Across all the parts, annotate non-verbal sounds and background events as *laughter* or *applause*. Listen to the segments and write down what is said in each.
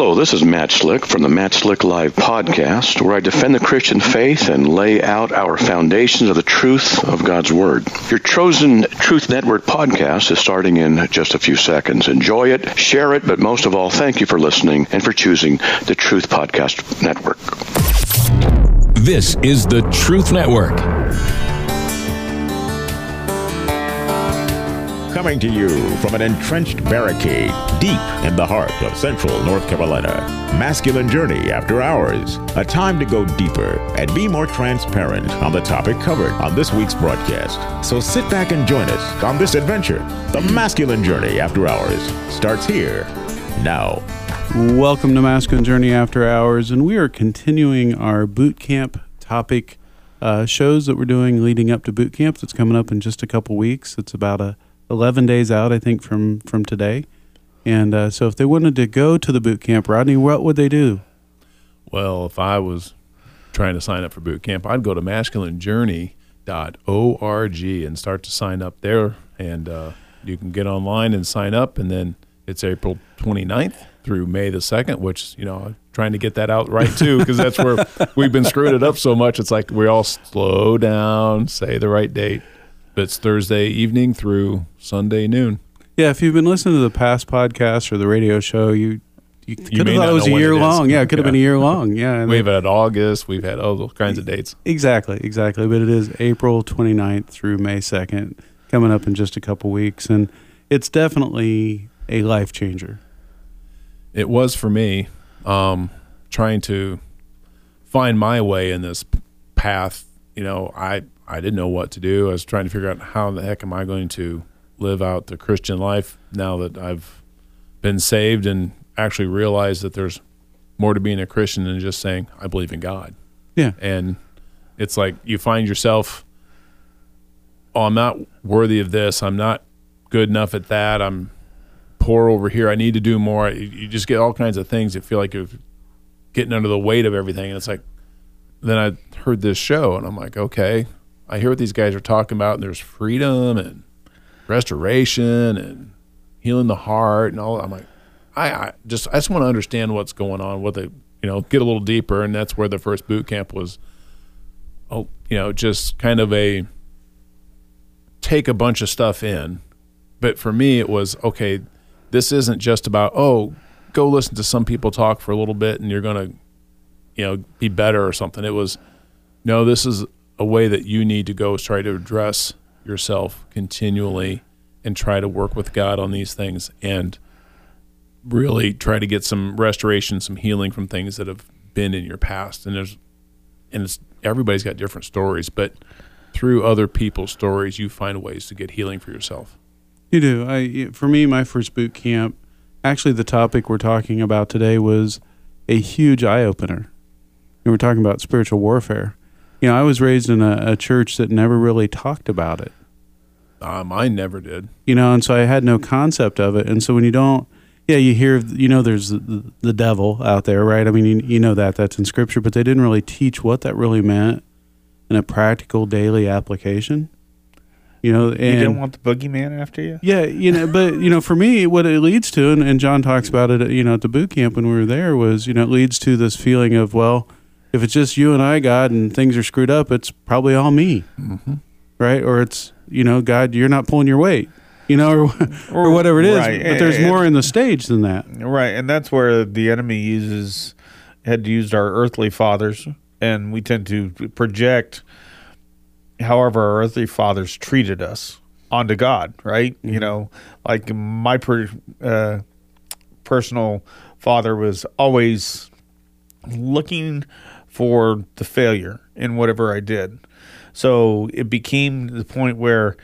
Hello, this is Matt Slick from the Matt Slick Live podcast, where I defend the Christian faith and lay out our foundations of the truth of God's Word. Your chosen Truth Network podcast is starting in just a few seconds. Enjoy it, share it, but most of all, thank you for listening and for choosing the Truth Podcast Network. This is the Truth Network. Coming to you from an entrenched barricade deep in the heart of central North Carolina. Masculine Journey After Hours. A time to go deeper and be more transparent on the topic covered on this week's broadcast. So sit back and join us on this adventure. The Masculine Journey After Hours starts here now. Welcome to Masculine Journey After Hours, and we are continuing our boot camp topic uh, shows that we're doing leading up to boot camp that's coming up in just a couple weeks. It's about a 11 days out, I think, from from today. And uh, so, if they wanted to go to the boot camp, Rodney, what would they do? Well, if I was trying to sign up for boot camp, I'd go to masculinejourney.org and start to sign up there. And uh, you can get online and sign up. And then it's April 29th through May the 2nd, which, you know, trying to get that out right too, because that's where *laughs* we've been screwing it up so much. It's like we all slow down, say the right date. But it's Thursday evening through Sunday noon. Yeah, if you've been listening to the past podcast or the radio show, you you could may have thought it was a year long. Yeah, it could have *laughs* been a year long. Yeah, *laughs* We've had August, we've had all those kinds of dates. Exactly, exactly. But it is April 29th through May 2nd, coming up in just a couple weeks. And it's definitely a life changer. it was for me um, trying to find my way in this path you know i i didn't know what to do. I was trying to figure out how the heck am i going to live out the christian life now that i've been saved and actually realized that there's more to being a christian than just saying i believe in god. Yeah. and it's like you find yourself oh i'm not worthy of this. I'm not good enough at that. I'm poor over here. I need to do more. You, you just get all kinds of things that feel like you're getting under the weight of everything. And it's like then i heard this show and i'm like okay. I hear what these guys are talking about and there's freedom and restoration and healing the heart and all i'm like i, I just i just want to understand what's going on what they you know get a little deeper and that's where the first boot camp was oh you know just kind of a take a bunch of stuff in. But for me it was okay this isn't just about oh go listen to some people talk for a little bit and you're going to you know be better or something it was no this is a way that you need to go is try to address yourself continually and try to work with God on these things and really try to get some restoration some healing from things that have been in your past and there's and it's everybody's got different stories but through other people's stories you find ways to get healing for yourself You do. I for me, my first boot camp. Actually, the topic we're talking about today was a huge eye opener. And we're talking about spiritual warfare. You know, I was raised in a, a church that never really talked about it. um, I never did You know, and so I had no concept of it. And so when you don't, yeah, you hear, you know, there's the, the devil out there, right? I mean, you, you know that that's in scripture, but they didn't really teach what that really meant in a practical daily application. You know, and you didn't want the boogeyman after you? yeah, you know, but you know, for me, what it leads to, and, and John talks about it, you know, at the boot camp when we were there, was you know, it leads to this feeling of well, if it's just you and I, God, and things are screwed up, it's probably all me, right? Or it's you know, God, you're not pulling your weight, you know, or *laughs* or whatever it is. Right. But there's more in the stage than that. Right, and that's where the enemy uses had used our earthly fathers, and we tend to project however our earthly fathers treated us onto God. Right, you know, like my per, uh, personal father was always looking for the failure in whatever I did. So it became the point where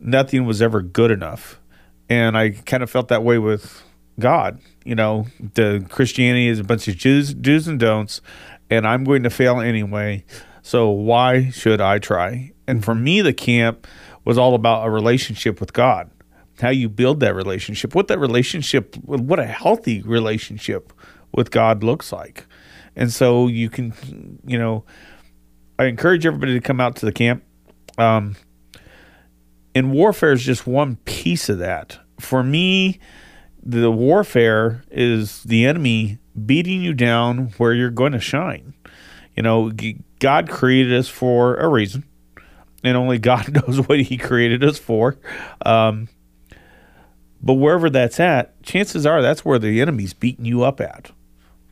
nothing was ever good enough. And I kind of felt that way with God. You know, the Christianity is a bunch of Jews, do's and don'ts, and I'm going to fail anyway. So why should I try? And for me, the camp was all about a relationship with God, how you build that relationship, what that relationship, what a healthy relationship with God looks like. And so you can, you know, I encourage everybody to come out to the camp. Um, and warfare is just one piece of that. For me, the warfare is the enemy beating you down where you're going to shine. You know, God created us for a reason, and only God *laughs* knows what He created us for. Um, but wherever that's at, chances are that's where the enemy's beating you up at.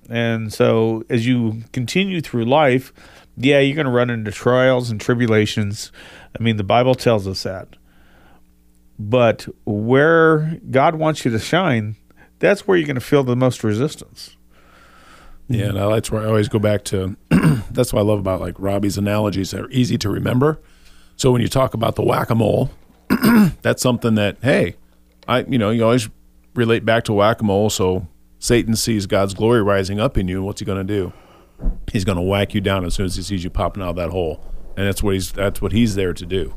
And so as you continue through life, yeah, you're going to run into trials and tribulations. I mean, the Bible tells us that. But where God wants you to shine, that's where you're going to feel the most resistance. Yeah, and that's where I always go back to. *clears throat* that's what I love about like Robbie's analogies. They're easy to remember. So when you talk about the whack a mole, *clears throat* that's something that hey, I you know you always relate back to whack a mole. So Satan sees God's glory rising up in you. What's he going to do? He's going to whack you down as soon as he sees you popping out of that hole, and that's what he's that's what he's there to do,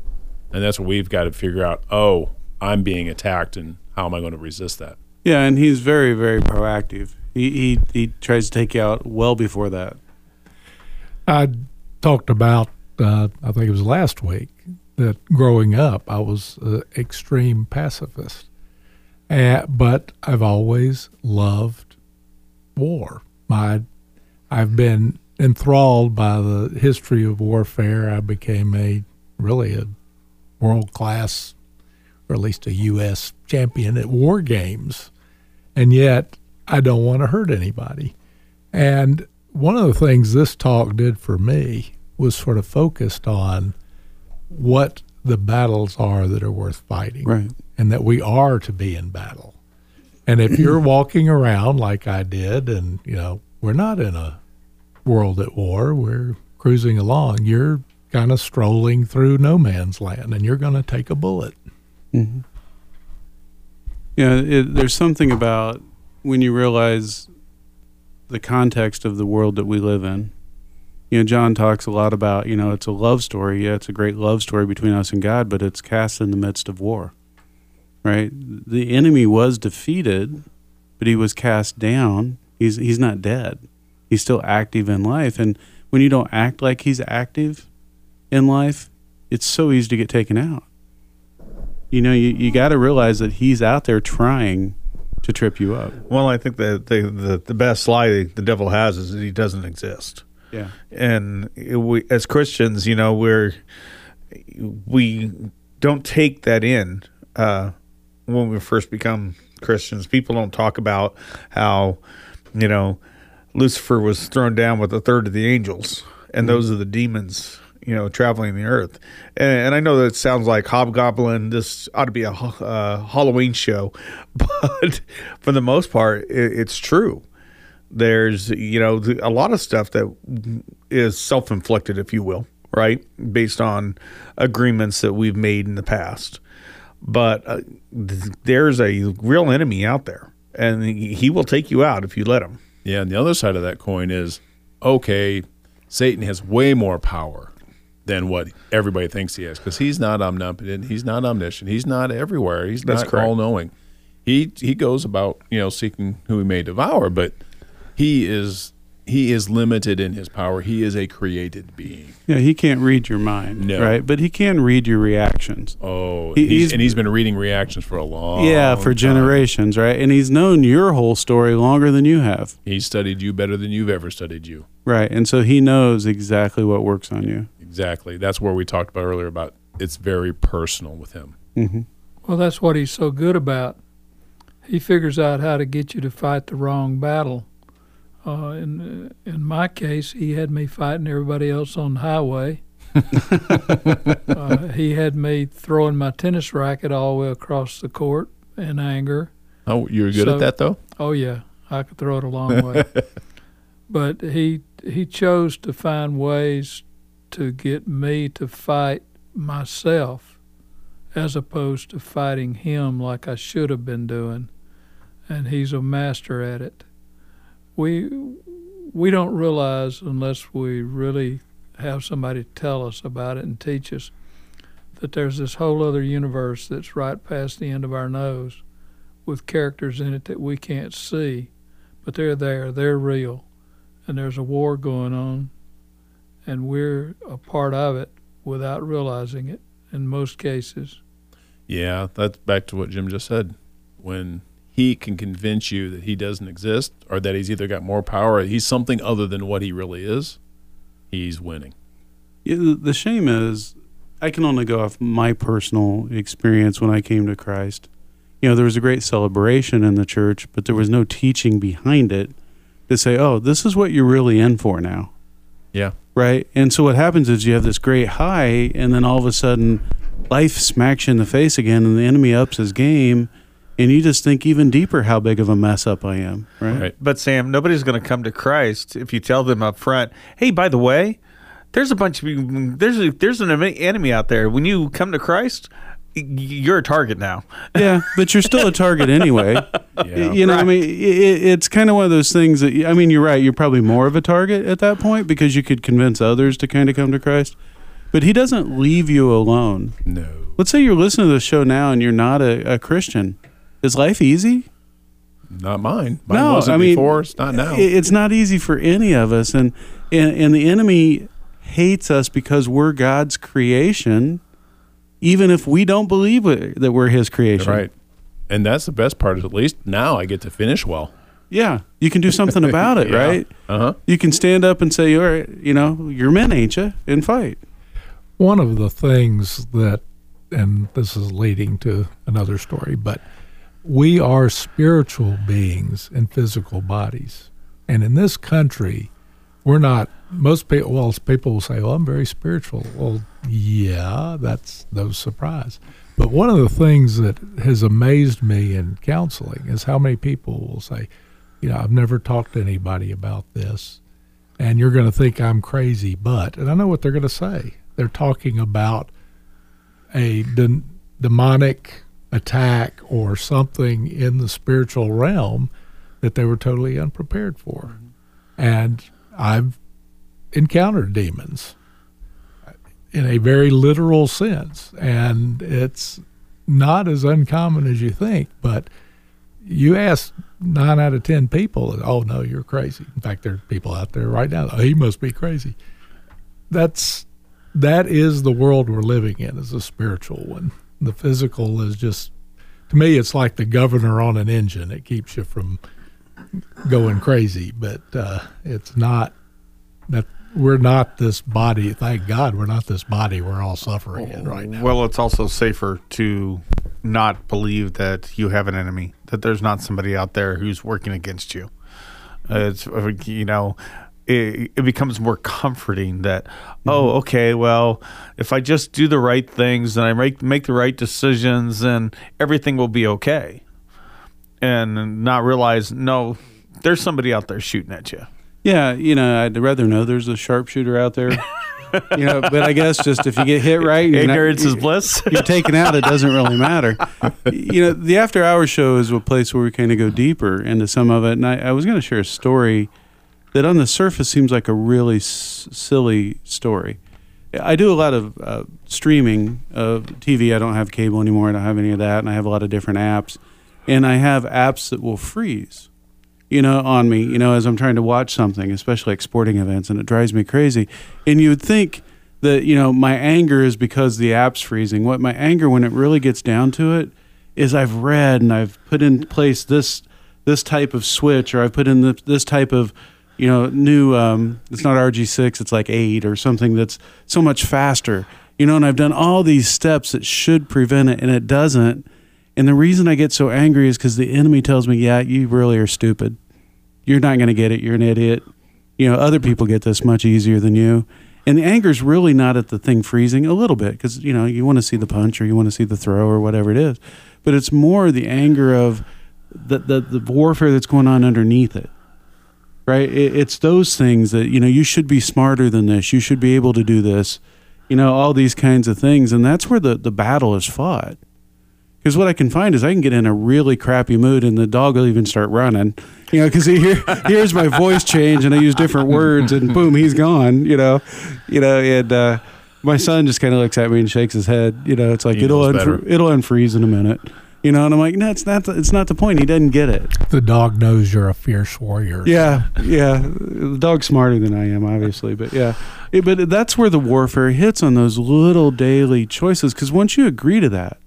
and that's what we've got to figure out. Oh, I'm being attacked, and how am I going to resist that? Yeah, and he's very, very proactive. He he he tries to take you out well before that. I talked about, uh, I think it was last week, that growing up, I was an extreme pacifist. Uh, but I've always loved war. My, I've been enthralled by the history of warfare. I became a really a world class, or at least a U.S. champion at war games. And yet, I don't want to hurt anybody. And one of the things this talk did for me was sort of focused on what the battles are that are worth fighting Right. And that we are to be in battle. And if you're *clears throat* walking around like I did, and you know, we're not in a world at war, we're cruising along, you're kind of strolling through no man's land and you're going to take a bullet. Mm-hmm. Yeah, it, there's something about when you realize the context of the world that we live in. You know, John talks a lot about, you know, it's a love story. Yeah, it's a great love story between us and God, but it's cast in the midst of war. Right? The enemy was defeated, but he was cast down. He's he's not dead. He's still active in life. And when you don't act like he's active in life, it's so easy to get taken out. You know, you, you got to realize that he's out there trying to trip you up. Well, I think that the, the, the best lie the devil has is that he doesn't exist. Yeah. and we as Christians, you know, we're we don't take that in uh, when we first become Christians. People don't talk about how you know Lucifer was thrown down with a third of the angels, and those are the demons. You know, traveling the earth, and, and I know that sounds like Hobgoblin. This ought to be a uh, Halloween show, *laughs* but for the most part, it, it's true there's you know a lot of stuff that is self-inflicted if you will right based on agreements that we've made in the past but uh, th- there's a real enemy out there and he will take you out if you let him Yeah, and the other side of that coin is okay, Satan has way more power than what everybody thinks he has because he's not omnipotent, he's not omniscient, he's not everywhere, he's That's not all knowing. He he goes about you know seeking who he may devour, but he is he is limited in his power. He is a created being. Yeah, he can't read your mind, No. right? But he can read your reactions. Oh, He- he's, he's- and he's been reading reactions for a long yeah, for time. generations, right? And he's known your whole story longer than you have, He's studied you better than you've ever studied you. right? And so he knows exactly what works on you. Exactly. That's where we talked about earlier about it's very personal with him. hmm Well, that's what he's so good about. He figures out how to get you to fight the wrong battle. Uh, in in my case, he had me fighting everybody else on the highway. *laughs* uh, he had me throwing my tennis racket all the way across the court in anger. Oh, you're good So- at that though. Oh yeah, I could throw it a long way. *laughs* but he he chose to find ways to get me to fight myself as opposed to fighting him like I should have been doing. And he's a master at it. We we don't realize unless we really have somebody tell us about it and teach us that there's this whole other universe that's right past the end of our nose with characters in it that we can't see, but they're there, they're real, and there's a war going on, and we're a part of it without realizing it in most cases. Yeah, that's back to what Jim just said. When he can convince you that he doesn't exist or that he's either got more power or he's something other than what he really is, he's winning. Yeah, the, the shame is, I can only go off my personal experience when I came to Christ. You know, there was a great celebration in the church, but there was no teaching behind it to say, oh, this is what you're really in for now. Yeah. Right. And so what happens is you have this great high, and then all of a sudden life smacks you in the face again, and the enemy ups his game. And you just think even deeper how big of a mess up I am, right? Right. But Sam, nobody's going to come to Christ if you tell them up front, "Hey, by the way, there's a bunch of there's a, there's an enemy out there. When you come to Christ, you're a target now." *laughs* Yeah, but you're still a target anyway. *laughs* Yeah. you know, I mean, it, it's kind of one of those things that I mean, you're right. You're probably more of a target at that point because you could convince others to kind of come to Christ. But He doesn't leave you alone. No. Let's say you're listening to the show now and you're not a, a Christian. Is life easy? Not mine. Mine no, wasn't I mean, before. It's not now. It's not easy for any of us, and and, and the enemy hates us because we're God's creation, even if we don't believe it- that we're His creation. right. And that's the best part is at least now I get to finish well. Yeah, you can do something about it, *laughs* Yeah. right? Uh huh. You can stand up and say, "All right, you know, you're men, ain't you?" and fight. One of the things that, and this is leading to another story, but we are spiritual beings in physical bodies. And in this country, we're not, most people, well, people will say, well, I'm very spiritual. Well, yeah, that's no surprise. But one of the things that has amazed me in counseling is how many people will say, you know, I've never talked to anybody about this and you're going to think I'm crazy, but, and I know what they're going to say. They're talking about a de- demonic attack or something in the spiritual realm that they were totally unprepared for. Mm-hmm. And I've encountered demons in a very literal sense, and it's not as uncommon as you think, but you ask nine out of ten people, oh no, you're crazy. In fact, there are people out there right now. Oh, he must be crazy. That's that is the world we're living in. Is a spiritual one. The physical is just to me, it's like the governor on an engine. It keeps you from going crazy, but uh, it's not that we're not this body. Thank God, we're not this body we're all suffering in right now. Well, it's also safer to not believe that you have an enemy, that there's not somebody out there who's working against you. It's you know, it, it becomes more comforting that oh, mm-hmm. okay, well, if I just do the right things and I make make the right decisions, then everything will be okay. And not realize no, there's somebody out there shooting at you. Yeah, you know, I'd rather know there's a sharpshooter out there. *laughs* you know, but I guess just if you get hit right, not- Ignorance is bliss. *laughs* you're taken out, it doesn't really matter. You know, the after hours show is a place where we kind of go deeper into some of it. And I, I was going to share a story that on the surface seems like a really s- silly story. I do a lot of uh, streaming of TV. I don't have cable anymore. I don't have any of that. And I have a lot of different apps. And I have apps that will freeze, you know, on me, you know, as I'm trying to watch something, especially like sporting events. And it drives me crazy. And you would think, that you know my anger is because the app's freezing. What my anger, when it really gets down to it, is I've read and I've put in place this this type of switch, or I've put in this type of you know new. Um, it's not RG six, it's like eight or something that's so much faster. You know, and I've done all these steps that should prevent it, and it doesn't. And the reason I get so angry is because the enemy tells me, "Yeah, you really are stupid. You're not going to get it. You're an idiot. You know, other people get this much easier than you." And the anger is really not at the thing freezing a little bit because you know you want to see the punch or you want to see the throw or whatever it is, but it's more the anger of the the, the warfare that's going on underneath it. Right? It, it's those things that you know you should be smarter than this. You should be able to do this. You know all these kinds of things, and that's where the the battle is fought. Because what I can find is I can get in a really crappy mood, and the dog will even start running. You know, because he hear, hears my voice change, and I use different words, and boom, he's gone. You know, you know, and uh, my son just kind of looks at me and shakes his head. You know, it's like it'll knows unfr- better. it'll unfreeze in a minute. You know, and I'm like, no, it's not. The, it's not the point. He doesn't get it. the dog knows you're a fierce warrior. Yeah, yeah. The dog's smarter than I am, obviously, but yeah. It- but that's where the warfare hits on those little daily choices. Because once you agree to that,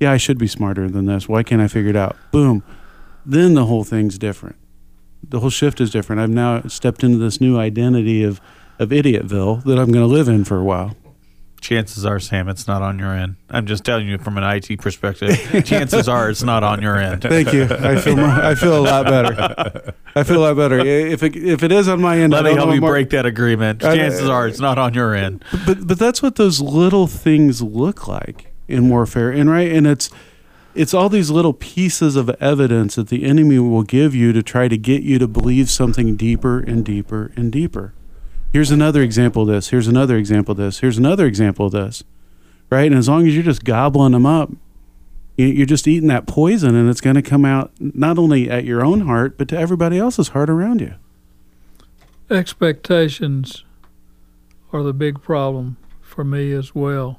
yeah, I should be smarter than this. Why can't I figure it out? Boom. then the whole thing's different. The whole shift is different. I've now stepped into this new identity of of idiotville that I'm going to live in for a while. Chances are, Sam, it's not on your end. I'm just telling you from an IT perspective. Chances are, it's not on your end. Thank you. I feel more, I feel a lot better. I feel a lot better. If it, if it is on my end, I Let me don't help know you break that agreement. I- Chances are, it's not on your end. but but that's what those little things look like in warfare and right and it's it's all these little pieces of evidence that the enemy will give you to try to get you to believe something deeper and deeper and deeper here's another example of this. Here's another example of this. Here's another example of this. Right? And as long as you're just gobbling them up you- you're just eating that poison and it's going to come out not only at your own heart but to everybody else's heart around you. Expectations are the big problem for me as well.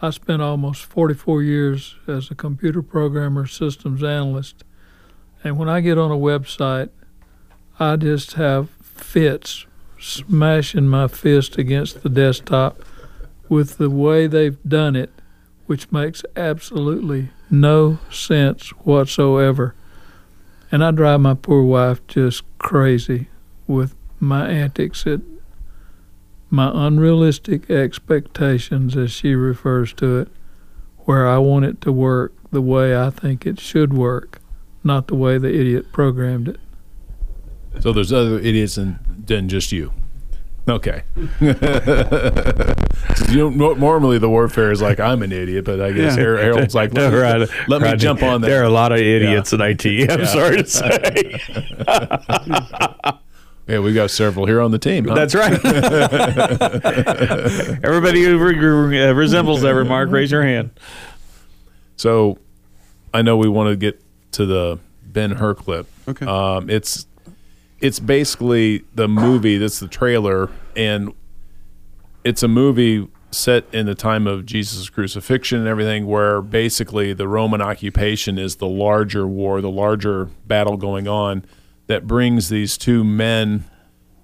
I spent almost 44 years as a computer programmer, systems analyst, and when I get on a website, I just have fits smashing my fist against the desktop with the way they've done it, which makes absolutely no sense whatsoever. And I drive my poor wife just crazy with my antics at my unrealistic expectations, as she refers to it, where I want it to work the way I think it should work, not the way the idiot programmed it. So there's other idiots than, than just you. Okay. *laughs* you know, normally the warfare is like I'm an idiot, but I guess Yeah. Har- Harold's like, *laughs* let, let me jump on that. There are a lot of idiots in IT. I'm Yeah. sorry to say. *laughs* Yeah, we've got several here on the team. huh? That's right. Everybody who re- re- uh, resembles that remark, raise your hand. So I know we want to get to the Ben Hur clip. Okay. Um, it's it's basically the movie. That's the trailer, and it's a movie set in the time of Jesus' crucifixion and everything, where basically the Roman occupation is the larger war, the larger battle going on that brings these two men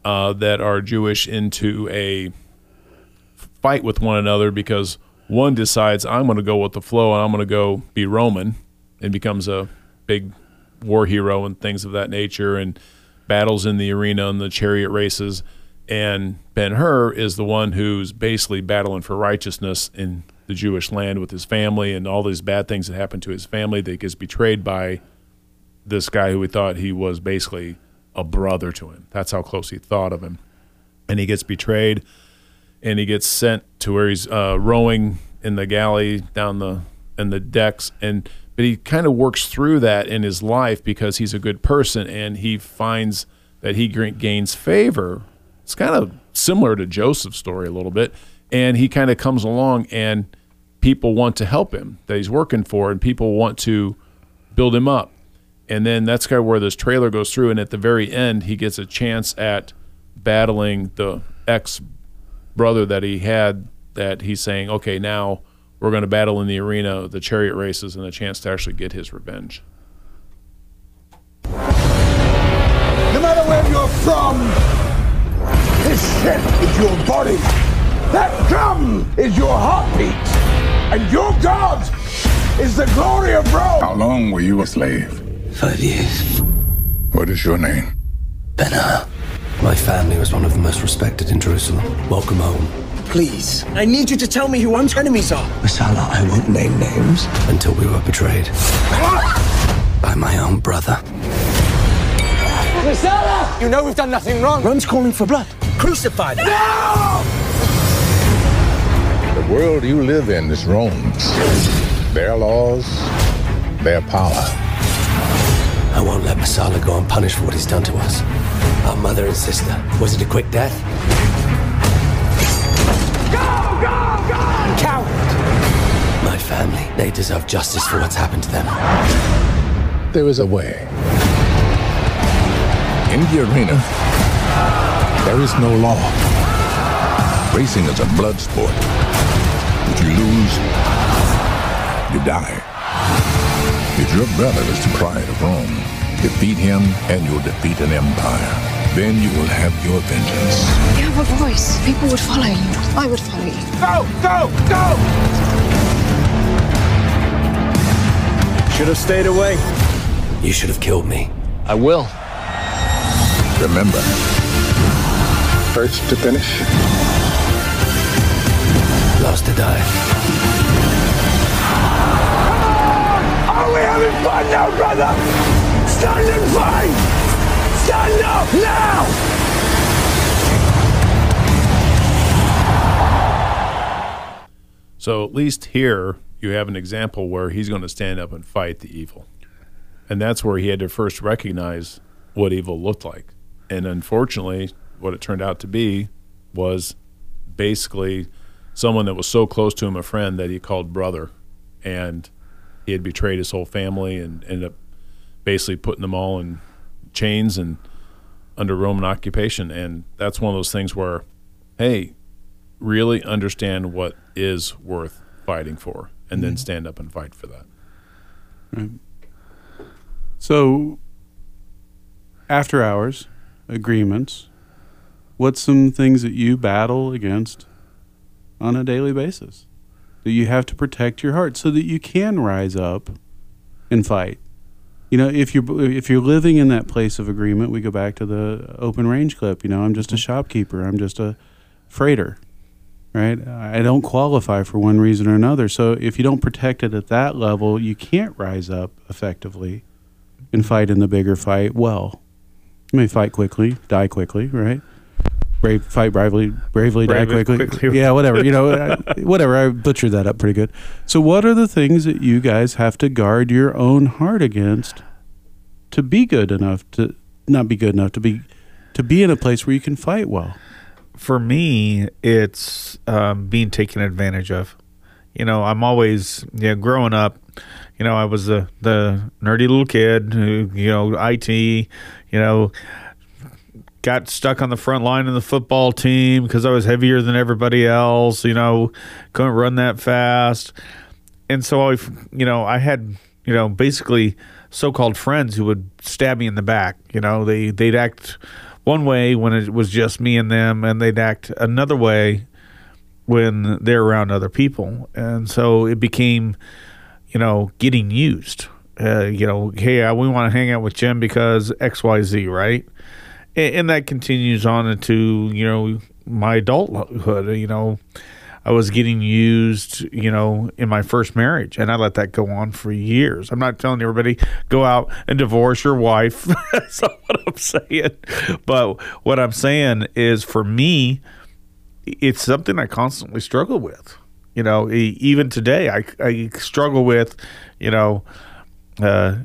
uh, that are Jewish into a fight with one another because one decides I'm going to go with the flow and I'm going to go be Roman and becomes a big war hero and things of that nature and battles in the arena and the chariot races. And Ben Hur is the one who's basically battling for righteousness in the Jewish land with his family and all these bad things that happen to his family that gets betrayed by this guy who he thought he was basically a brother to him. That's how close he thought of him. And he gets betrayed and he gets sent to where he's uh, rowing in the galley down the in the decks and but he kind of works through that in his life because he's a good person and he finds that he gains favor. It's kind of similar to joseph's story a little bit and he kind of comes along and people want to help him that he's working for and people want to build him up. And then that's kind of where this trailer goes through and at the very end he gets a chance at battling the ex brother that he had that he's saying, okay, now we're going to battle in the arena, the chariot races, and a chance to actually get his revenge. No matter where you're from, this ship is your body. That drum is your heartbeat. And your God is the glory of Rome. How long were you a slave? Five years. What is your name? Ben-Hur. My family was one of the most respected in Jerusalem. Welcome home. Please, I need you to tell me who one's enemies are. Messala, I won't name names until we were betrayed by my own brother. Messala! You know we've done nothing wrong. Rome's calling for blood. Crucify them. The world you live in is Rome's. Their laws, their power. I won't let Messala go unpunished for what he's done to us. Our mother and sister. Was it a quick death? Coward! My family, they deserve justice for what's happened to them. There is a way. In the arena, there is no law. Racing is a blood sport. If you lose, you die. If your brother is the pride of Rome, defeat him and you'll defeat an empire. Then you will have your vengeance. You have a voice. People would follow you. I would follow you. Go, go, go! Should have stayed away. You should have killed me. I will. Remember, first to finish, Last to die. Are we having fun now, brother? Stand and fight! Stand up now! So at least here you have an example where he's going to stand up and fight the evil. And that's where he had to first recognize what evil looked like. And unfortunately, what it turned out to be was basically someone that was so close to him, a friend that he called brother. And he had betrayed his whole family and ended up basically putting them all in chains and under Roman occupation. And that's one of those things where, hey, really understand what is worth fighting for and then Mhm. stand up and fight for that. Right. So, after hours, agreements, what's some things that you battle against on a daily basis that you have to protect your heart so that you can rise up and fight? You know, if you're if you're living in that place of agreement, we go back to the open range clip. You know, I'm just a mm-hmm. shopkeeper. I'm just a freighter, right? I don't qualify for one reason or another. So if you don't protect it at that level, you can't rise up effectively and fight in the bigger fight well. You may fight quickly, die quickly, right? Brave, fight bravely, bravely, die quickly. quickly. Yeah, whatever. You know, *laughs* I- whatever. I butchered that up pretty good. So, what are the things that you guys have to guard your own heart against to be good enough to not be good enough to be to be in a place where you can fight well? for me, it's um, being taken advantage of. You know, I'm always, you know, growing up, you know, I was the, the nerdy little kid who, you know, IT, you know, got stuck on the front line of the football team because I was heavier than everybody else, you know, couldn't run that fast. And so I, you know, I had, you know, basically so-called friends who would stab me in the back. You know, they they'd act one way when it was just me and them, and they'd act another way when they're around other people. And so it became, you know, getting used. Uh, you know, hey, we want to hang out with Jim because X, Y, Z, right? And, and that continues on into you know my adulthood. You know, I was getting used, you know, in my first marriage, and I let that go on for years. I'm not telling everybody go out and divorce your wife. *laughs* That's not what I'm saying. But what I'm saying is, for me, it's something I constantly struggle with. You know, even today, I, I struggle with, you know, uh,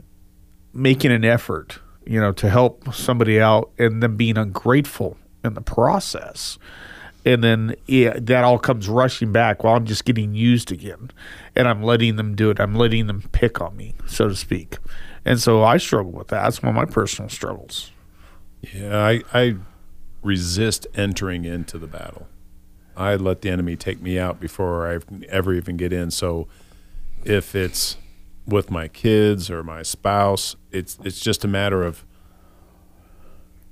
making an effort, you know, to help somebody out and then being ungrateful in the process. And then yeah, that all comes rushing back while I'm just getting used again. And I'm letting them do it. I'm letting them pick on me, so to speak. And so I struggle with that. That's one of my personal struggles. Yeah, I, I resist entering into the battle. I let the enemy take me out before I ever even get in. So if it's with my kids or my spouse, it's it's just a matter of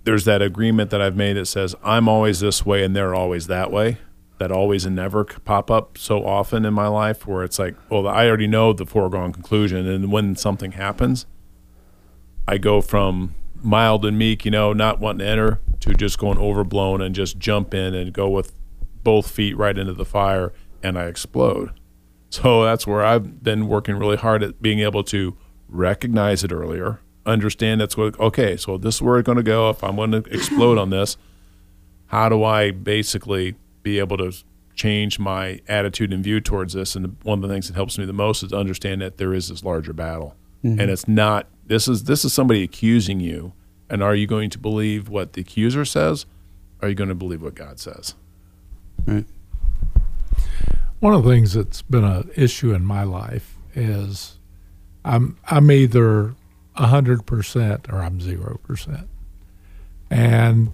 there's that agreement that I've made that says I'm always this way and they're always that way. That always and never pop up so often in my life where it's like, well, I already know the foregone conclusion, and when something happens, I go from mild and meek, you know, not wanting to enter, to just going overblown and just jump in and go with both feet right into the fire, and I explode. So that's where I've been working really hard at being able to recognize it earlier, understand that's what, okay, so this is where it's going to go. If I'm going *laughs* to explode on this, how do I basically be able to change my attitude and view towards this? And one of the things that helps me the most is to understand that there is this larger battle, Mhm. and it's not this is this is somebody accusing you, and are you going to believe what the accuser says? Or are you going to believe what God says? Right. One of the things that's been an issue in my life is I'm I'm either hundred percent or I'm zero percent, and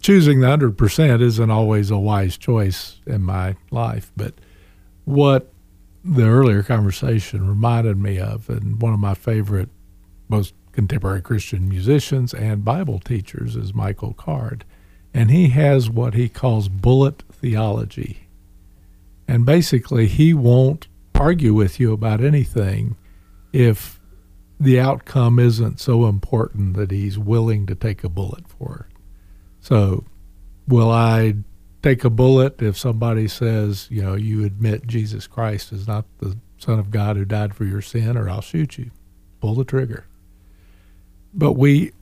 choosing the hundred percent isn't always a wise choice in my life. But what the earlier conversation reminded me of, and one of my favorite, most contemporary Christian musicians and Bible teachers is Michael Card, and he has what he calls bullet theology. And basically, he won't argue with you about anything if the outcome isn't so important that he's willing to take a bullet for it. So, will I take a bullet if somebody says, you know, you admit Jesus Christ is not the Son of God who died for your sin, or I'll shoot you? Pull the trigger. But we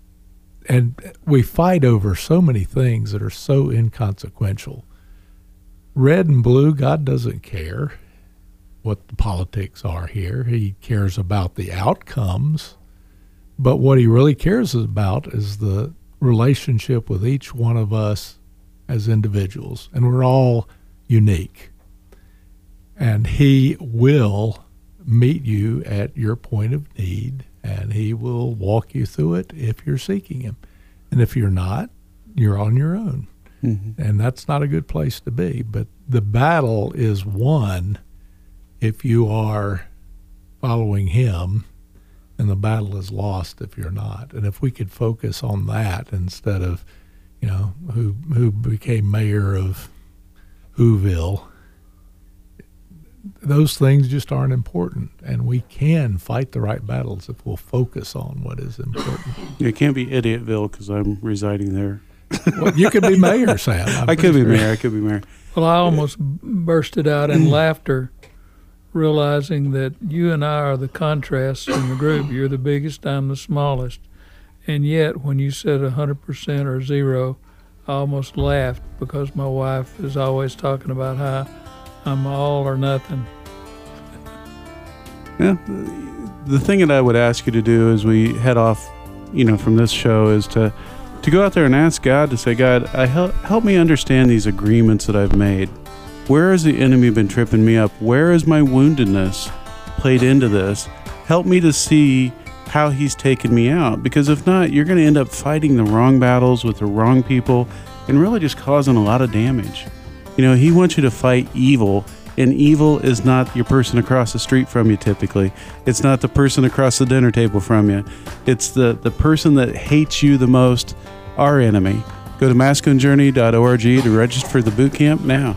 and we fight over so many things that are so inconsequential. Red and blue, God doesn't care what the politics are here. He cares about the outcomes, but what he really cares about is the relationship with each one of us as individuals, and we're all unique. And he will meet you at your point of need and he will walk you through it if you're seeking him. And if you're not, you're on your own. Mm-hmm. And that's not a good place to be. But the battle is won if you are following him, and the battle is lost if you're not. And if we could focus on that instead of, you know, who who became mayor of Whoville those things just aren't important, and we can fight the right battles if we'll focus on what is important. It can't be Idiotville because I'm residing there. well, you could be *laughs* mayor, Sam. I'm i could be sure. mayor. I could be mayor. Well, I almost bursted out in mm. laughter, realizing that you and I are the contrasts in the group. You're the biggest, I'm the smallest. And yet, when you said 100% or zero, I almost laughed because my wife is always talking about how I'm all or nothing. Yeah. The thing that I would ask you to do as we head off, you know, from this show is to to go out there and ask God to say, God, I help help me understand these agreements that I've made. Where has the enemy been tripping me up? Where is my woundedness played into this? Help me to see how he's taken me out. Because if not, you're going to end up fighting the wrong battles with the wrong people and really just causing a lot of damage. You know, he wants you to fight evil, and evil is not your person across the street from you typically. It's not the person across the dinner table from you. It's the, the person that hates you the most, our enemy. Go to masculinejourney.org to register for the boot camp now.